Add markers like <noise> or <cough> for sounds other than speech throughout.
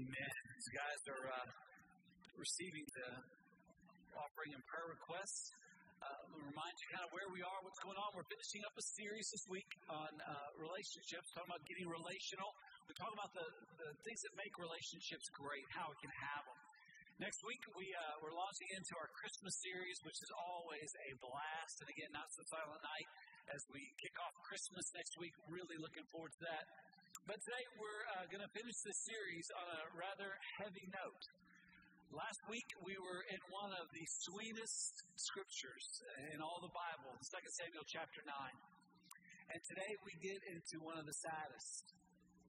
Amen. These guys are uh, receiving the offering and prayer requests. Uh, remind you kind of where we are, what's going on. We're finishing up a series this week on uh, relationships, talking about getting relational. We talk about the, the things that make relationships great, how we can have them. Next week, we, uh, we're launching into our Christmas series, which is always a blast. And again, not so silent night as we kick off Christmas next week. Really looking forward to that. But today, we're uh, going to finish this series on a rather heavy note. Last week, we were in one of the sweetest scriptures in all the Bible, 2 Samuel chapter 9. And today, we get into one of the saddest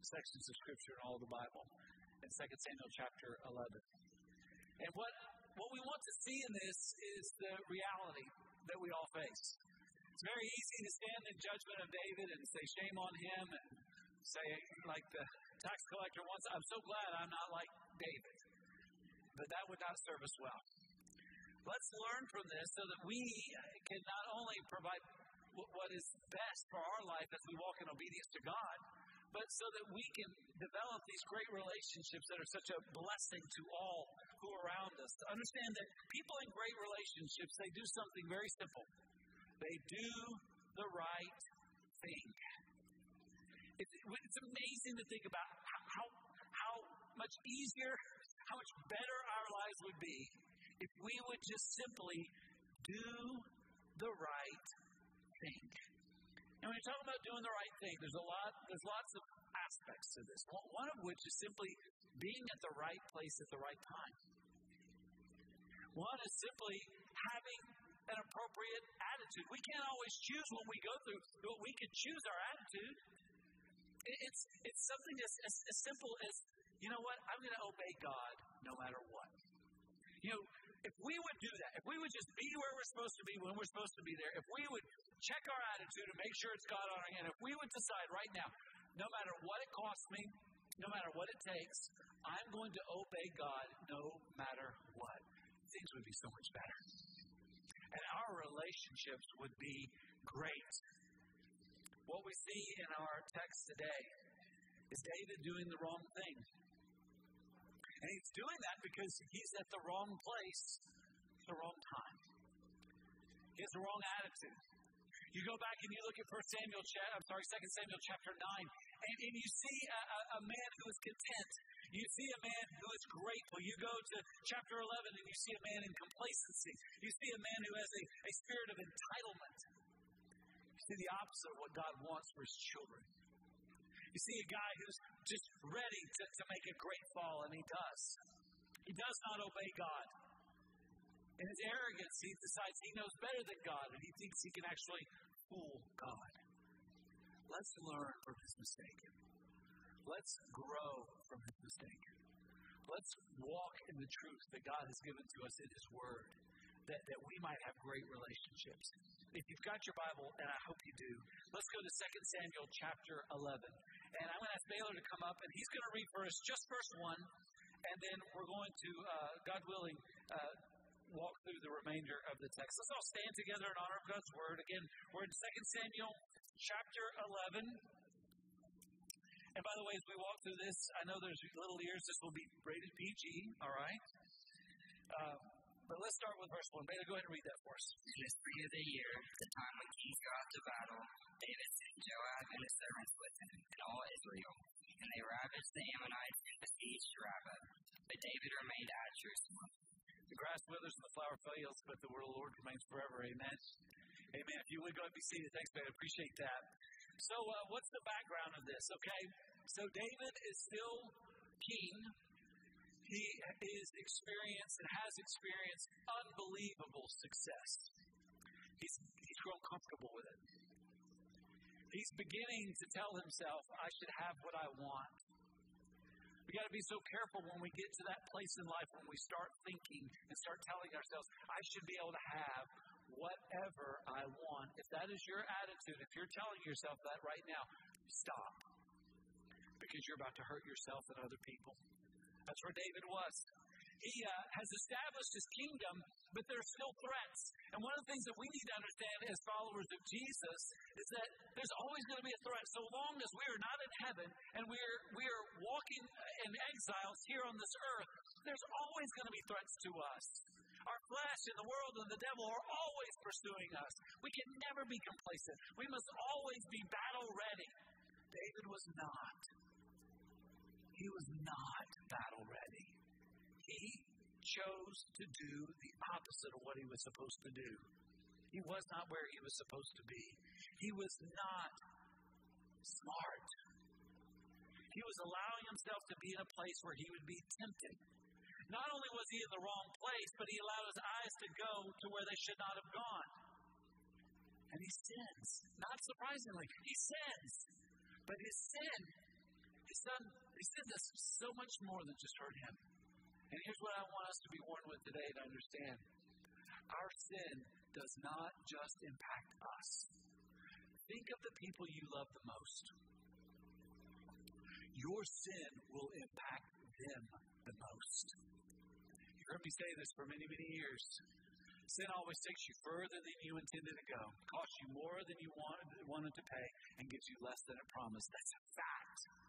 sections of scripture in all the Bible, in 2 Samuel chapter 11. And what, what we want to see in this is the reality that we all face. It's very easy to stand in judgment of David and say, shame on him, and say, like the tax collector once, I'm so glad I'm not like David. But that would not serve us well. Let's learn from this so that we can not only provide what is best for our life as we walk in obedience to God, but so that we can develop these great relationships that are such a blessing to all who are around us. To understand that people in great relationships, they do something very simple. They do the right thing. It's, it's amazing to think about how, how much easier, how much better our lives would be if we would just simply do the right thing. And when you talk about doing the right thing, there's a lot, there's lots of aspects to this. One of which is simply being at the right place at the right time. One is simply having an appropriate attitude. We can't always choose when we go through, but we can choose our attitude. It's, it's something as, as, as simple as, you know what, I'm going to obey God no matter what. You know, if we would do that, if we would just be where we're supposed to be when we're supposed to be there, if we would check our attitude and make sure it's God honoring, and if we would decide right now, no matter what it costs me, no matter what it takes, I'm going to obey God no matter what, things would be so much better. And our relationships would be great. What we see in our text today is David doing the wrong thing. And he's doing that because he's at the wrong place at the wrong time. He has the wrong attitude. You go back and you look at 1 Samuel, I'm sorry, 2 Samuel chapter 9, and, and you see a, a, a man who is content. You see a man who is grateful. You go to chapter 11 and you see a man in complacency. You see a man who has a, a spirit of entitlement. See the opposite of what God wants for his children. You see a guy who's just ready to, to make a great fall, and he does. He does not obey God. In his arrogance, he decides he knows better than God, and he thinks he can actually fool God. Let's learn from his mistake. Let's grow from his mistake. Let's walk in the truth that God has given to us in his word that, that we might have great relationships. If you've got your Bible, and I hope you do, let's go to 2 Samuel chapter 11. And I'm going to ask Baylor to come up, and he's going to read for us just verse 1, and then we're going to, uh, God willing, uh, walk through the remainder of the text. Let's all stand together in honor of God's word. Again, we're in 2 Samuel chapter 11. And by the way, as we walk through this, I know there's little ears. This will be rated PG, all right? Uh, but let's start with verse 1. Baylor, go ahead and read that for us. In the spring of the year, the time when kings go out to battle, David sent Joab and his servants with him, and all Israel. And they ravaged the Ammonites and besieged Rabbah. But David remained at Jerusalem. The grass withers and the flower fails, but the word of the Lord remains forever. Amen. Amen. If you would go and be seated. Thanks, man. I appreciate that. So, uh, what's the background of this? Okay. So, David is still king he is experienced and has experienced unbelievable success. He's, he's grown comfortable with it. He's beginning to tell himself, I should have what I want. We got to be so careful when we get to that place in life when we start thinking and start telling ourselves, I should be able to have whatever I want. If that is your attitude, if you're telling yourself that right now, stop. Because you're about to hurt yourself and other people. That's where David was. He uh, has established his kingdom, but there are still threats. And one of the things that we need to understand as followers of Jesus is that there's always going to be a threat. So long as we are not in heaven and we're, we're walking in exiles here on this earth, there's always going to be threats to us. Our flesh and the world and the devil are always pursuing us. We can never be complacent. We must always be battle ready. David was not. He was not battle ready. He chose to do the opposite of what he was supposed to do. He was not where he was supposed to be. He was not smart. He was allowing himself to be in a place where he would be tempted. Not only was he in the wrong place, but he allowed his eyes to go to where they should not have gone. And he sins. Not surprisingly, he sins. But his sin, his son, his sin does so much more than just hurt him. And here's what I want us to be warned with today to understand. Our sin does not just impact us. Think of the people you love the most. Your sin will impact them the most. You heard me say this for many, many years. Sin always takes you further than you intended to go, costs you more than you wanted, wanted to pay, and gives you less than it promised. That's a fact.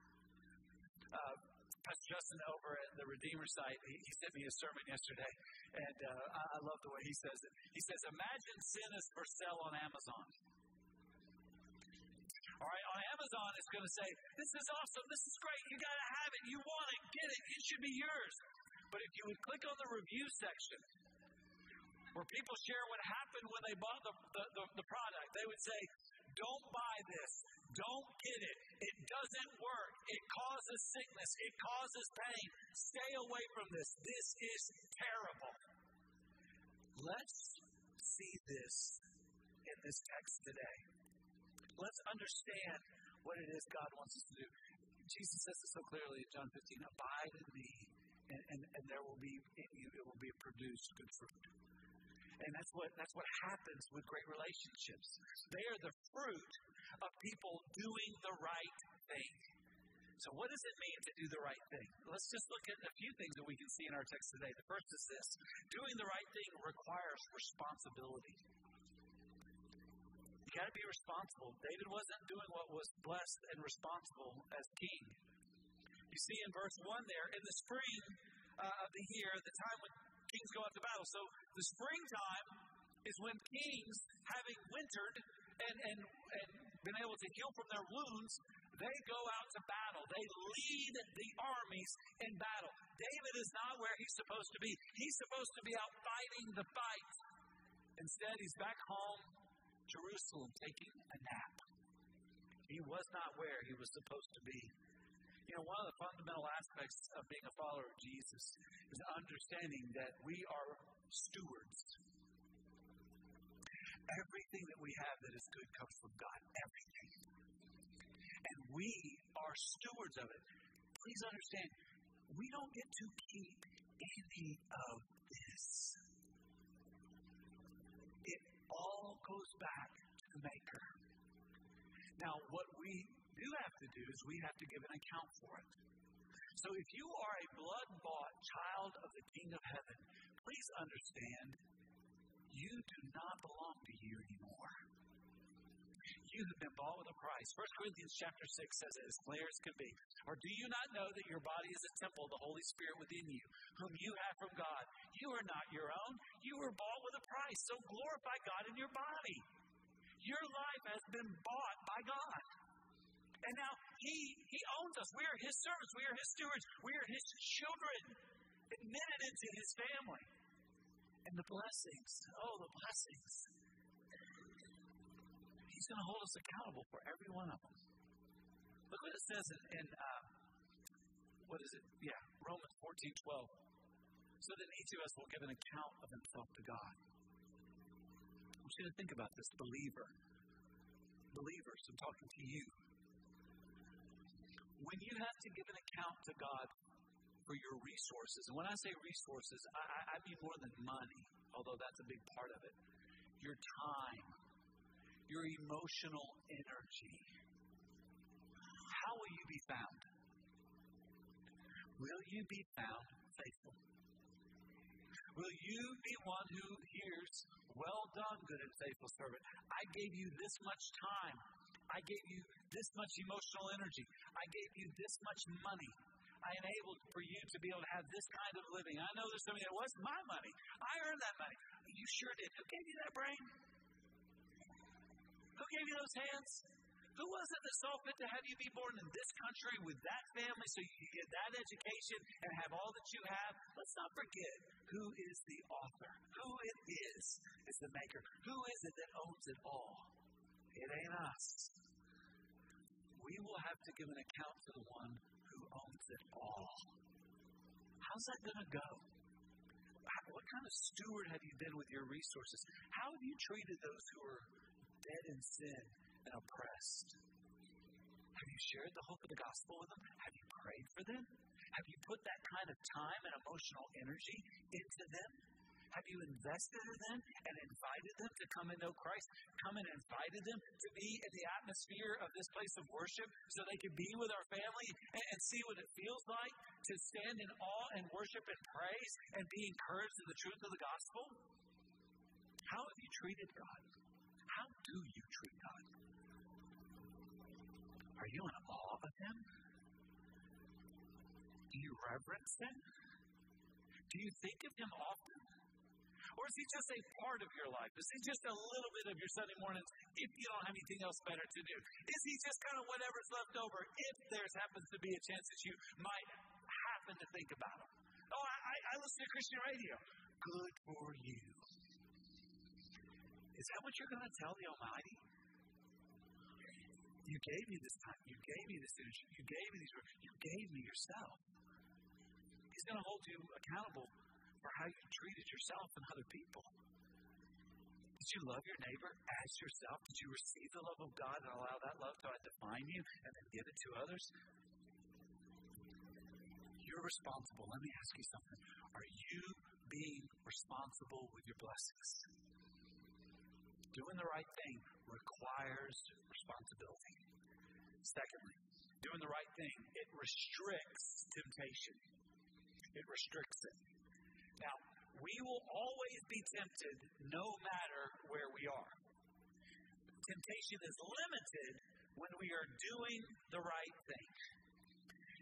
Uh, Pastor Justin over at the Redeemer site, he, he sent me a sermon yesterday, and uh, I, I love the way he says it. He says, Imagine sin is for sale on Amazon. All right, on Amazon, it's going to say, This is awesome. This is great. You got to have it. You want it. Get it. It should be yours. But if you would click on the review section, where people share what happened when they bought the, the, the, the product, they would say, Don't buy this. Don't get it. It doesn't work. Causes sickness. It causes pain. Stay away from this. This is terrible. Let's see this in this text today. Let's understand what it is God wants us to do. Jesus says it so clearly in John 15 Abide in me, and, and, and there will be in you, it will be produced good fruit. And that's what that's what happens with great relationships. They are the fruit of people doing the right thing. So, what does it mean to do the right thing? Let's just look at a few things that we can see in our text today. The first is this doing the right thing requires responsibility. You got to be responsible. David wasn't doing what was blessed and responsible as king. You see in verse 1 there, in the spring uh, of the year, the time when kings go out to battle. So, the springtime is when kings, having wintered and, and, and been able to heal from their wounds, they go out to battle. They lead the armies in battle. David is not where he's supposed to be. He's supposed to be out fighting the fight. Instead, he's back home, Jerusalem, taking a nap. He was not where he was supposed to be. You know, one of the fundamental aspects of being a follower of Jesus is understanding that we are stewards. Everything that we have that is good comes from God. Everything. And we are stewards of it. Please understand, we don't get to keep any of this. It all goes back to the Maker. Now, what we do have to do is we have to give an account for it. So if you are a blood bought child of the King of Heaven, please understand you do not belong to you anymore. You have been bought with a price. 1 Corinthians chapter 6 says it as clear as can be. Or do you not know that your body is a temple of the Holy Spirit within you, whom you have from God? You are not your own. You were bought with a price. So glorify God in your body. Your life has been bought by God. And now He He owns us. We are His servants. We are His stewards. We are His children, admitted into His family. And the blessings, oh, the blessings. He's going to hold us accountable for every one of them. Look what it says in, in uh, what is it? Yeah, Romans 14 12. So that each of us will give an account of himself to God. I want you to think about this, believer. Believers, I'm talking to you. When you have to give an account to God for your resources. And when I say resources, I, I mean more than money, although that's a big part of it. Your time, your emotional energy. How will you be found? Will you be found faithful? Will you be one who hears, Well done, good and faithful servant? I gave you this much time. I gave you this much emotional energy. I gave you this much money. I enabled for you to be able to have this kind of living. I know there's something that was my money. I earned that money. You sure did. Who gave you that brain? Who gave you those hands? Who was it that saw fit to have you be born in this country with that family so you could get that education and have all that you have? Let's not forget who is the author, who it is is the maker, who is it that owns it all. It ain't us. We will have to give an account to the one who owns it all. How's that going to go? What kind of steward have you been with your resources? How have you treated those who are dead in sin and oppressed? Have you shared the hope of the gospel with them? Have you prayed for them? Have you put that kind of time and emotional energy into them? Have you invested in them and invited them to come and know Christ? Come and invited them to be in the atmosphere of this place of worship so they can be with our family and, and see what it feels like to stand in awe and worship and praise and be encouraged in the truth of the gospel? How have you treated God? How do you treat God? Are you in awe of Him? Do you reverence Him? Do you think of Him often? Or is He just a part of your life? Is He just a little bit of your Sunday mornings if you don't have anything else better to do? Is He just kind of whatever's left over if there happens to be a chance that you might happen to think about Him? Oh, I, I listen to Christian radio. Good for you. Is that what you're going to tell the Almighty? You gave me this time. You gave me this energy. You gave me these words. You gave me yourself. He's going to hold you accountable for how you treated yourself and other people. Did you love your neighbor as yourself? Did you receive the love of God and allow that love to define you and then give it to others? You're responsible. Let me ask you something. Are you being responsible with your blessings? Doing the right thing requires responsibility. Secondly, doing the right thing, it restricts temptation. It restricts it. Now, we will always be tempted no matter where we are. Temptation is limited when we are doing the right thing.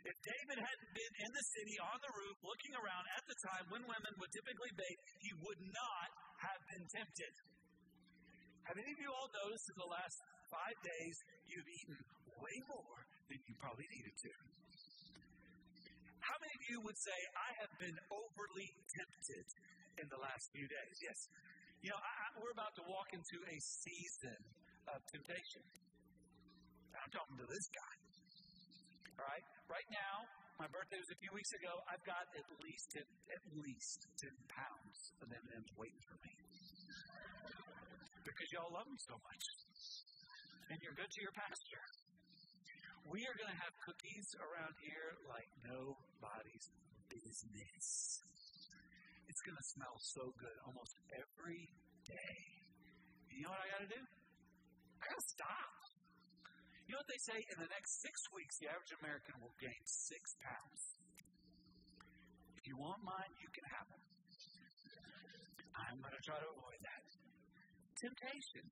If David hadn't been in the city on the roof looking around at the time when women would typically bathe, he would not have been tempted. Have any of you all noticed in the last five days you've eaten way more than you probably needed to? How many of you would say, I have been overly tempted in the last few days? Yes. You know, I, I, we're about to walk into a season of temptation. I'm talking to this guy. All right? Right now, my birthday was a few weeks ago. I've got at least 10, at least 10 pounds of M&M's waiting for me because y'all love me so much. And you're good to your pastor. We are going to have cookies around here like nobody's business. It's going to smell so good almost every day. You know what I got to do? I got to stop. You know what they say? In the next six weeks, the average American will gain six pounds. If you want mine, you can have it. I'm going to try to avoid that temptation.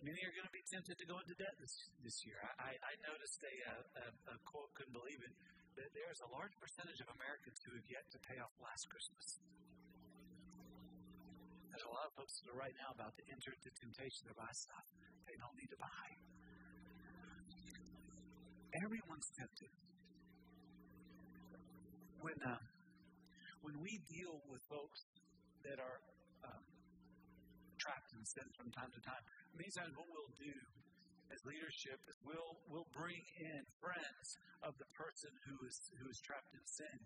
Many are going to be tempted to go into debt this, this year. I, I noticed a, a, a quote, couldn't believe it, that there's a large percentage of Americans who have yet to pay off last Christmas. There's a lot of folks that are right now about to enter into temptation to buy stuff they don't need to buy. Everyone's tempted. When, uh, when we deal with folks that are um, trapped in sin from time to time. Many times, what we'll do as leadership is we'll we'll bring in friends of the person who is who is trapped in sin.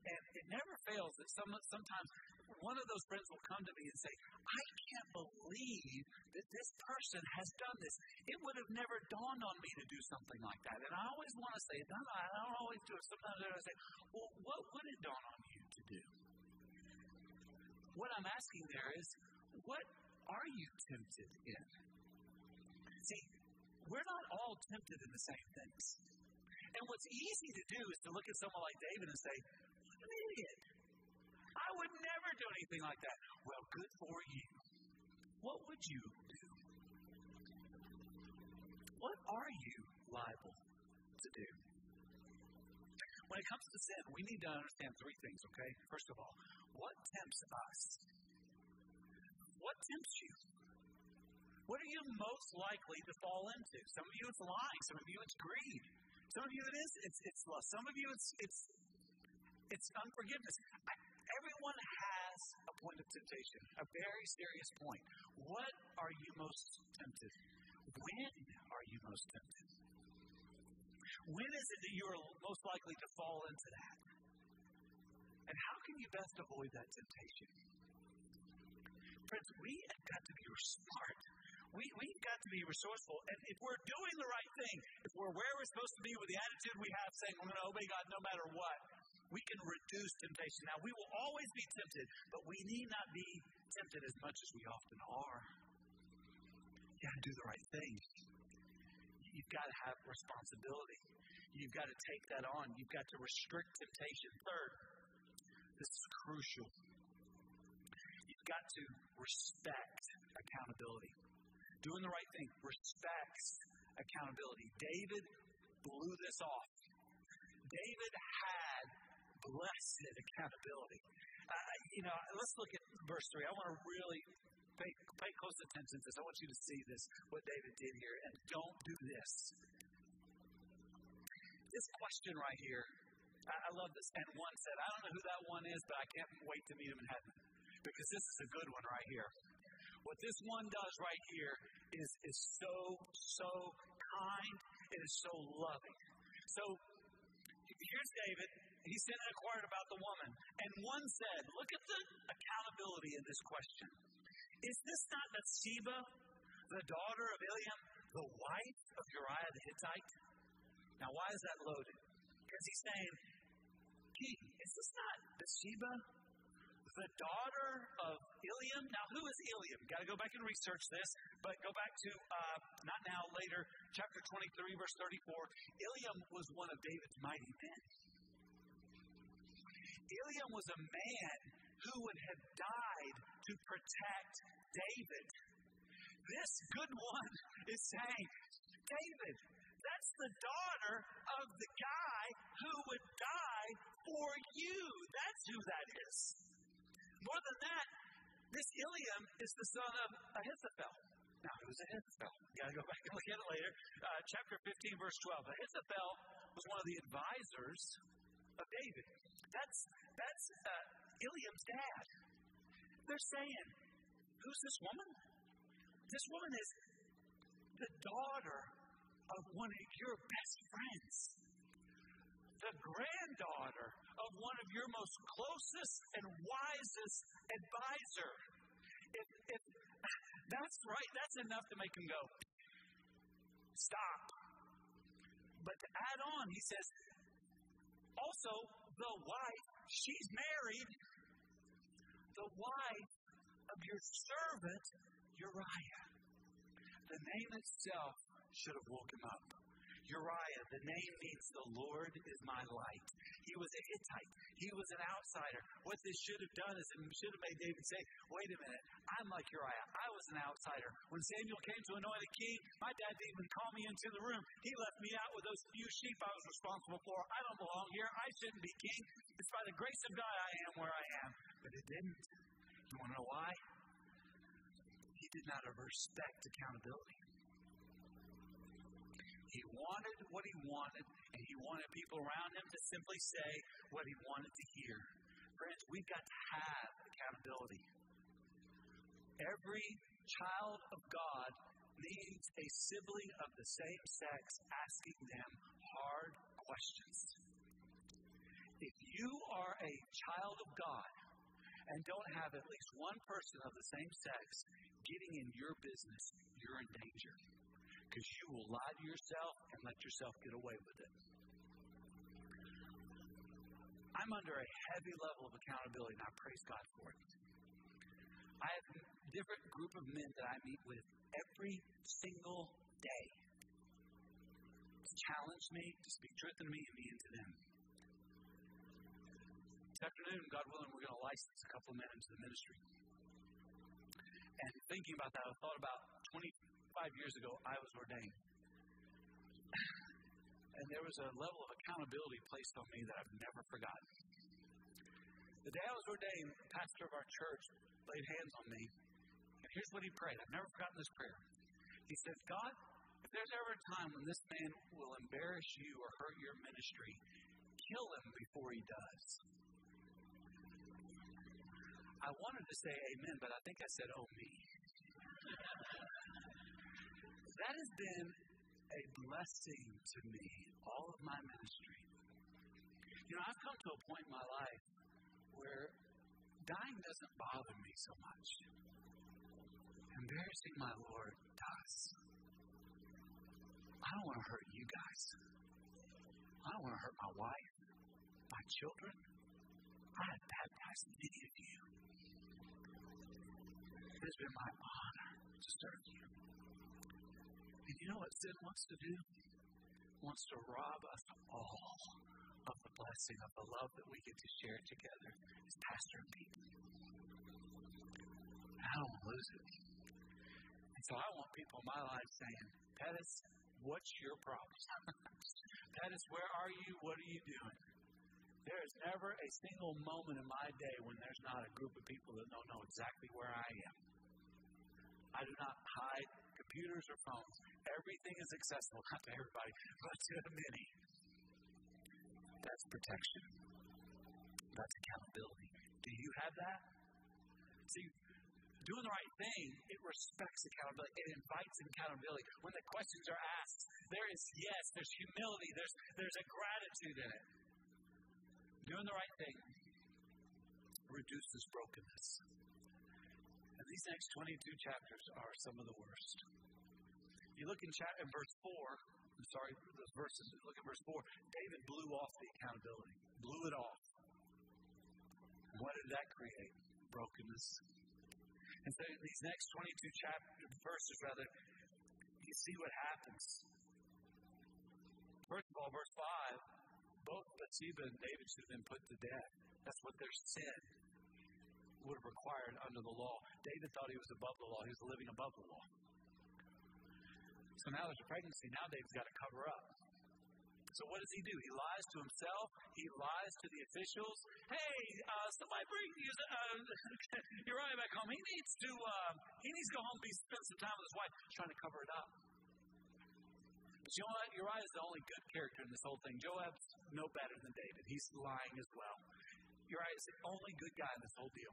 And it never fails that some, sometimes one of those friends will come to me and say, I can't believe that this person has done this. It would have never dawned on me to do something like that. And I always want to say, no, no, I don't always do it. Sometimes I say, well, what would it dawn on you to do? What I'm asking there is, what are you tempted in? See, we're not all tempted in the same things. And what's easy to do is to look at someone like David and say, what an idiot. I would never do anything like that. Well, good for you. What would you do? What are you liable to do? When it comes to sin, we need to understand three things, okay? First of all, what tempts us? What tempts you? What are you most likely to fall into? Some of you it's lying, some of you it's greed. Some of you it is it's it's lust. Some of you it's it's it's unforgiveness. I, everyone has a point of temptation, a very serious point. What are you most tempted? When are you most tempted? When is it that you are most likely to fall into that? And how can you best avoid that temptation? We have got to be smart. We, we've got to be resourceful. And if we're doing the right thing, if we're where we're supposed to be with the attitude we have, saying, I'm going to obey God no matter what, we can reduce temptation. Now, we will always be tempted, but we need not be tempted as much as we often are. You got to do the right thing. You've got to have responsibility. You've got to take that on. You've got to restrict temptation. Third, this is crucial. Got to respect accountability. Doing the right thing respects accountability. David blew this off. David had blessed accountability. Uh, you know, let's look at verse 3. I want to really pay, pay close attention to this. I want you to see this, what David did here. And don't do this. This question right here, I, I love this. And one said, I don't know who that one is, but I can't wait to meet him in heaven. Because this is a good one right here. What this one does right here is, is so, so kind. It is so loving. So here's David. He sent and inquired about the woman. And one said, Look at the accountability in this question. Is this not Bathsheba, the daughter of Eliam, the wife of Uriah the Hittite? Now, why is that loaded? Because he's saying, King, is this not Bathsheba, the daughter of Eliam. Now, who is Eliam? Got to go back and research this, but go back to uh, not now, later, chapter 23, verse 34. Eliam was one of David's mighty men. Eliam was a man who would have died to protect David. This good one is saying, David, that's the daughter of the guy who would die for you. That's who that is. More than that, this Eliam is the son of Ahithophel. Now, who's Ahithophel? You got to go back and look at it later. Uh, chapter 15, verse 12. Ahithophel was one of the advisors of David. That's, that's uh, Eliam's dad. They're saying, Who's this woman? This woman is the daughter of one of your best friends the granddaughter of one of your most closest and wisest advisor. If, if <laughs> that's right, that's enough to make him go, stop. But to add on, he says, also, the wife, she's married, the wife of your servant, Uriah. The name itself should have woke him up. Uriah, the name means the Lord is my light. He was a Hittite. He was an outsider. What this should have done is it should have made David say, wait a minute, I'm like Uriah. I was an outsider. When Samuel came to anoint a king, my dad didn't even call me into the room. He left me out with those few sheep I was responsible for. I don't belong here. I shouldn't be king. It's by the grace of God I am where I am. But it didn't. You want to know why? He did not respect accountability. He wanted what he wanted, and he wanted people around him to simply say what he wanted to hear. Friends, we've got to have accountability. Every child of God needs a sibling of the same sex asking them hard questions. If you are a child of God and don't have at least one person of the same sex getting in your business, you're in danger because you will lie to yourself and let yourself get away with it. I'm under a heavy level of accountability, and I praise God for it. I have a different group of men that I meet with every single day to challenge me, to speak truth to me and me into them. This afternoon, God willing, we're going to license a couple of men into the ministry. And thinking about that, I thought about 25 years ago, I was ordained. <laughs> And there was a level of accountability placed on me that I've never forgotten. The day I was ordained, the pastor of our church laid hands on me, and here's what he prayed. I've never forgotten this prayer. He said, God, if there's ever a time when this man will embarrass you or hurt your ministry, kill him before he does. I wanted to say amen, but I think I said, oh, me. <laughs> that has been a blessing to me, all of my ministry. You know, I've come to a point in my life where dying doesn't bother me so much. Embarrassing my Lord does. I don't want to hurt you guys. I don't want to hurt my wife, my children. I have baptized many of you. It has been my honor to serve you. And you know what sin wants to do? It wants to rob us all of the blessing of the love that we get to share together as pastor and people. I don't lose it. And so I want people in my life saying, Pettis, what's your problem? <laughs> Pettis, where are you? What are you doing? There is never a single moment in my day when there's not a group of people that don't know exactly where I am. I do not hide computers or phones. Everything is accessible, <laughs> not to everybody, but to many. That's protection. That's accountability. Do you have that? See, doing the right thing, it respects accountability. It invites accountability. When the questions are asked, there is yes, there's humility, there's there's a gratitude in it. Doing the right thing reduces brokenness. And these next 22 chapters are some of the worst. You look in, chat, in verse 4, I'm sorry, those verses, look at verse 4. David blew off the accountability, blew it off. What did that create? Brokenness. And so these next 22 chapters, verses rather, you see what happens. First of all, verse 5, both Bathsheba and David should have been put to death. That's what their sin would have required under the law. David thought he was above the law. He was living above the law. So now there's a pregnancy. Now David's got to cover up. So what does he do? He lies to himself. He lies to the officials. Hey, uh, somebody bring uh, <laughs> Uriah back home. He needs to. Uh, he needs to go home and spend some time with his wife. He's trying to cover it up. But you know what? Uriah is the only good character in this whole thing. Joab's no better than David. He's lying as well. Uriah is the only good guy in this whole deal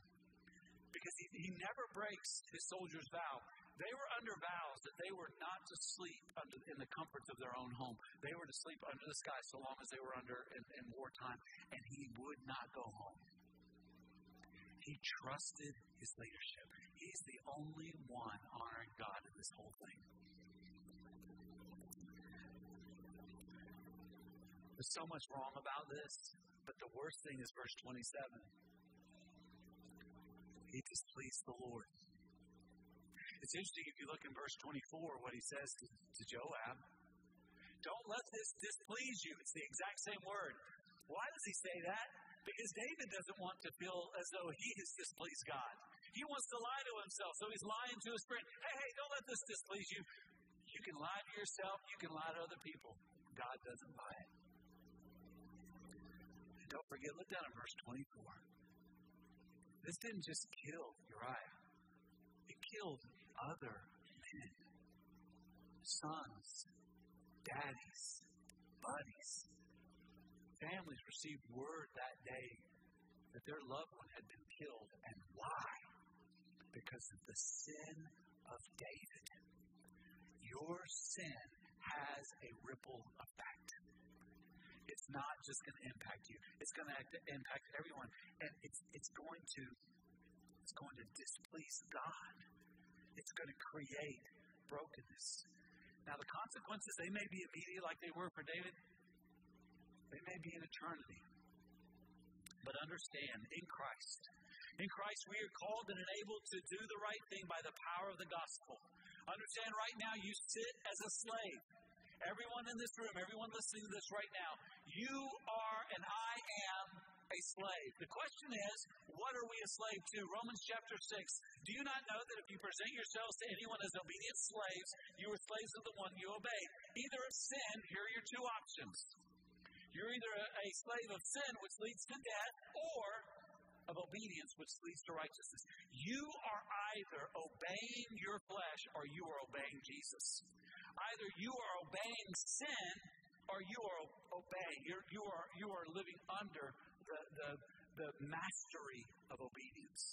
because he, he never breaks his soldier's vow. They were under vows that they were not to sleep under, in the comforts of their own home. They were to sleep under the sky so long as they were under in, in wartime, and he would not go home. He trusted his leadership. He's the only one honoring God in this whole thing. There's so much wrong about this, but the worst thing is verse 27. He displeased the Lord. It's interesting if you look in verse 24 what he says to, to Joab. Don't let this displease you. It's the exact same word. Why does he say that? Because David doesn't want to feel as though he has displeased God. He wants to lie to himself, so he's lying to his friend. Hey, hey, don't let this displease you. You can lie to yourself, you can lie to other people. God doesn't buy it. And don't forget, look down at verse 24. This didn't just kill Uriah, it killed other men, sons, daddies, buddies. Families received word that day that their loved one had been killed. And why? Because of the sin of David. Your sin has a ripple effect. It's not just going to impact you. It's going to impact everyone, and it's it's going to it's going to displease God it's going to create brokenness. Now, the consequences, they may be immediate like they were for David, they may be in eternity. But understand, in Christ, in Christ, we are called and enabled to do the right thing by the power of the gospel. Understand right now, you sit as a slave. Everyone in this room, everyone listening to this right now, you are and I am a slave. The question is, what are we a slave to? Romans chapter 6. Do you not know that if you present yourselves to anyone as obedient slaves, you are slaves of the one you obey? Either of sin, here are your two options. You're either a slave of sin, which leads to death, or of obedience, which leads to righteousness. You are either obeying your flesh or you are obeying Jesus. Either you are obeying sin or you are obeying. You're, you, are, you are living under the, the, the mastery of obedience.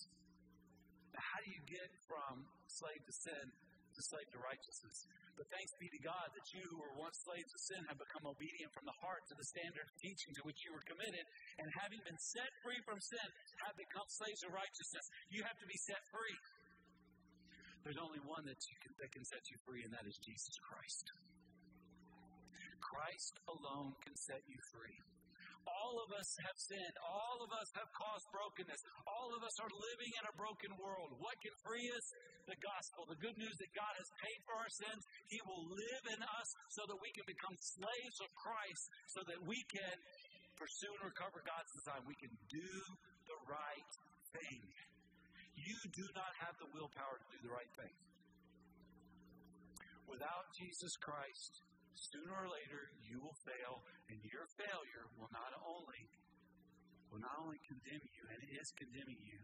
Now, how do you get from slave to sin to slave to righteousness? But thanks be to God that you who were once slaves to sin have become obedient from the heart to the standard of teaching to which you were committed, and having been set free from sin, have become slaves of righteousness. You have to be set free. There's only one that, can, that can set you free, and that is Jesus Christ. Christ alone can set you free. All of us have sinned. All of us have caused brokenness. All of us are living in a broken world. What can free us? The gospel. The good news that God has paid for our sins. He will live in us so that we can become slaves of Christ, so that we can pursue and recover God's design. We can do the right thing. You do not have the willpower to do the right thing. Without Jesus Christ, sooner or later you will fail, and your failure will not only will not only condemn you, and it is condemning you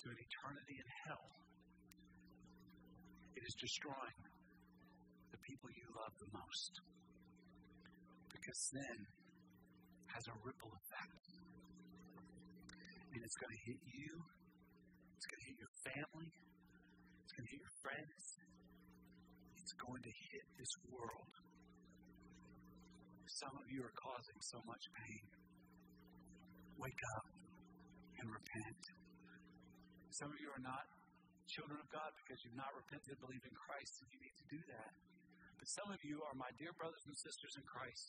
to an eternity in hell. It is destroying the people you love the most. Because sin has a ripple effect. And it's going to hit you, it's going to hit your family, it's going to hit your friends, it's going to hit this world. Some of you are causing so much pain. Wake up and repent. Some of you are not children of God because you've not repented believed in Christ, and you need to do that. But some of you are my dear brothers and sisters in Christ,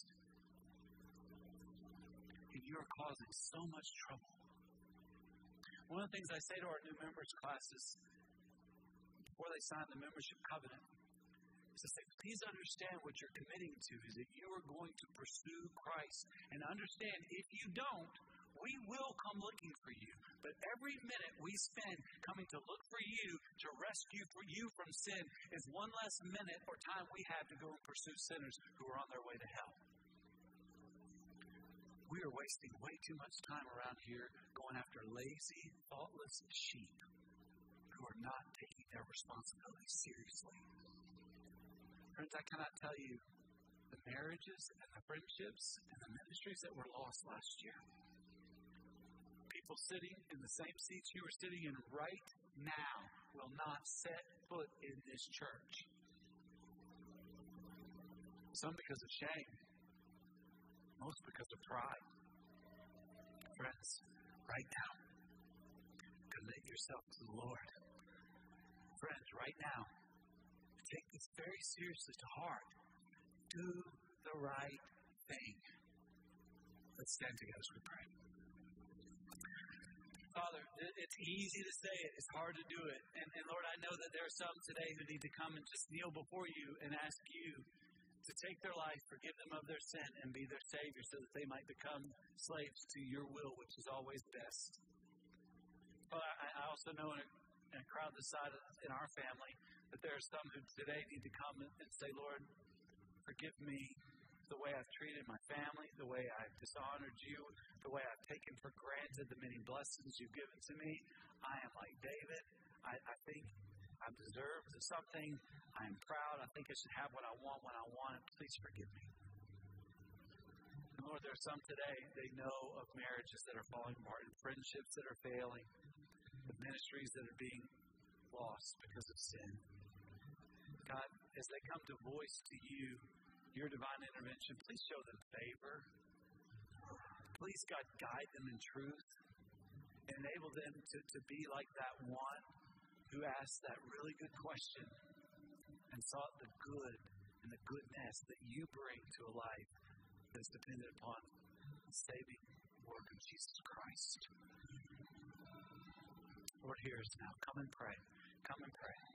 and you are causing so much trouble. One of the things I say to our new members' classes before they sign the membership covenant please understand what you're committing to is that you are going to pursue Christ. And understand, if you don't, we will come looking for you. But every minute we spend coming to look for you, to rescue for you from sin, is one less minute or time we have to go and pursue sinners who are on their way to hell. We are wasting way too much time around here going after lazy, thoughtless sheep who are not taking their responsibility seriously. Friends, I cannot tell you the marriages and the friendships and the ministries that were lost last year. People sitting in the same seats you are sitting in right now will not set foot in this church. Some because of shame, most because of pride. Friends, right now, commit yourself to the Lord. Friends, right now, take this very seriously to heart. Do the right thing. Let's stand together as we pray. Father, it's easy to say it, it's hard to do it. And, and Lord, I know that there are some today who need to come and just kneel before you and ask you to take their life, forgive them of their sin, and be their Savior so that they might become slaves to your will, which is always best. But I, I also know in a, in a crowd this size in our family, but there are some who today need to come and say, Lord, forgive me the way I've treated my family, the way I've dishonored you, the way I've taken for granted the many blessings you've given to me. I am like David. I, I think I deserve something. I am proud. I think I should have what I want when I want it. Please forgive me. And Lord, there are some today, they know of marriages that are falling apart and friendships that are failing, ministries that are being lost because of sin. God, as they come to voice to you your divine intervention, please show them favor. Please, God, guide them in truth. Enable them to, to be like that one who asked that really good question and sought the good and the goodness that you bring to a life that's dependent upon the saving work of Jesus Christ. Lord, hear us now. Come and pray. Come and pray.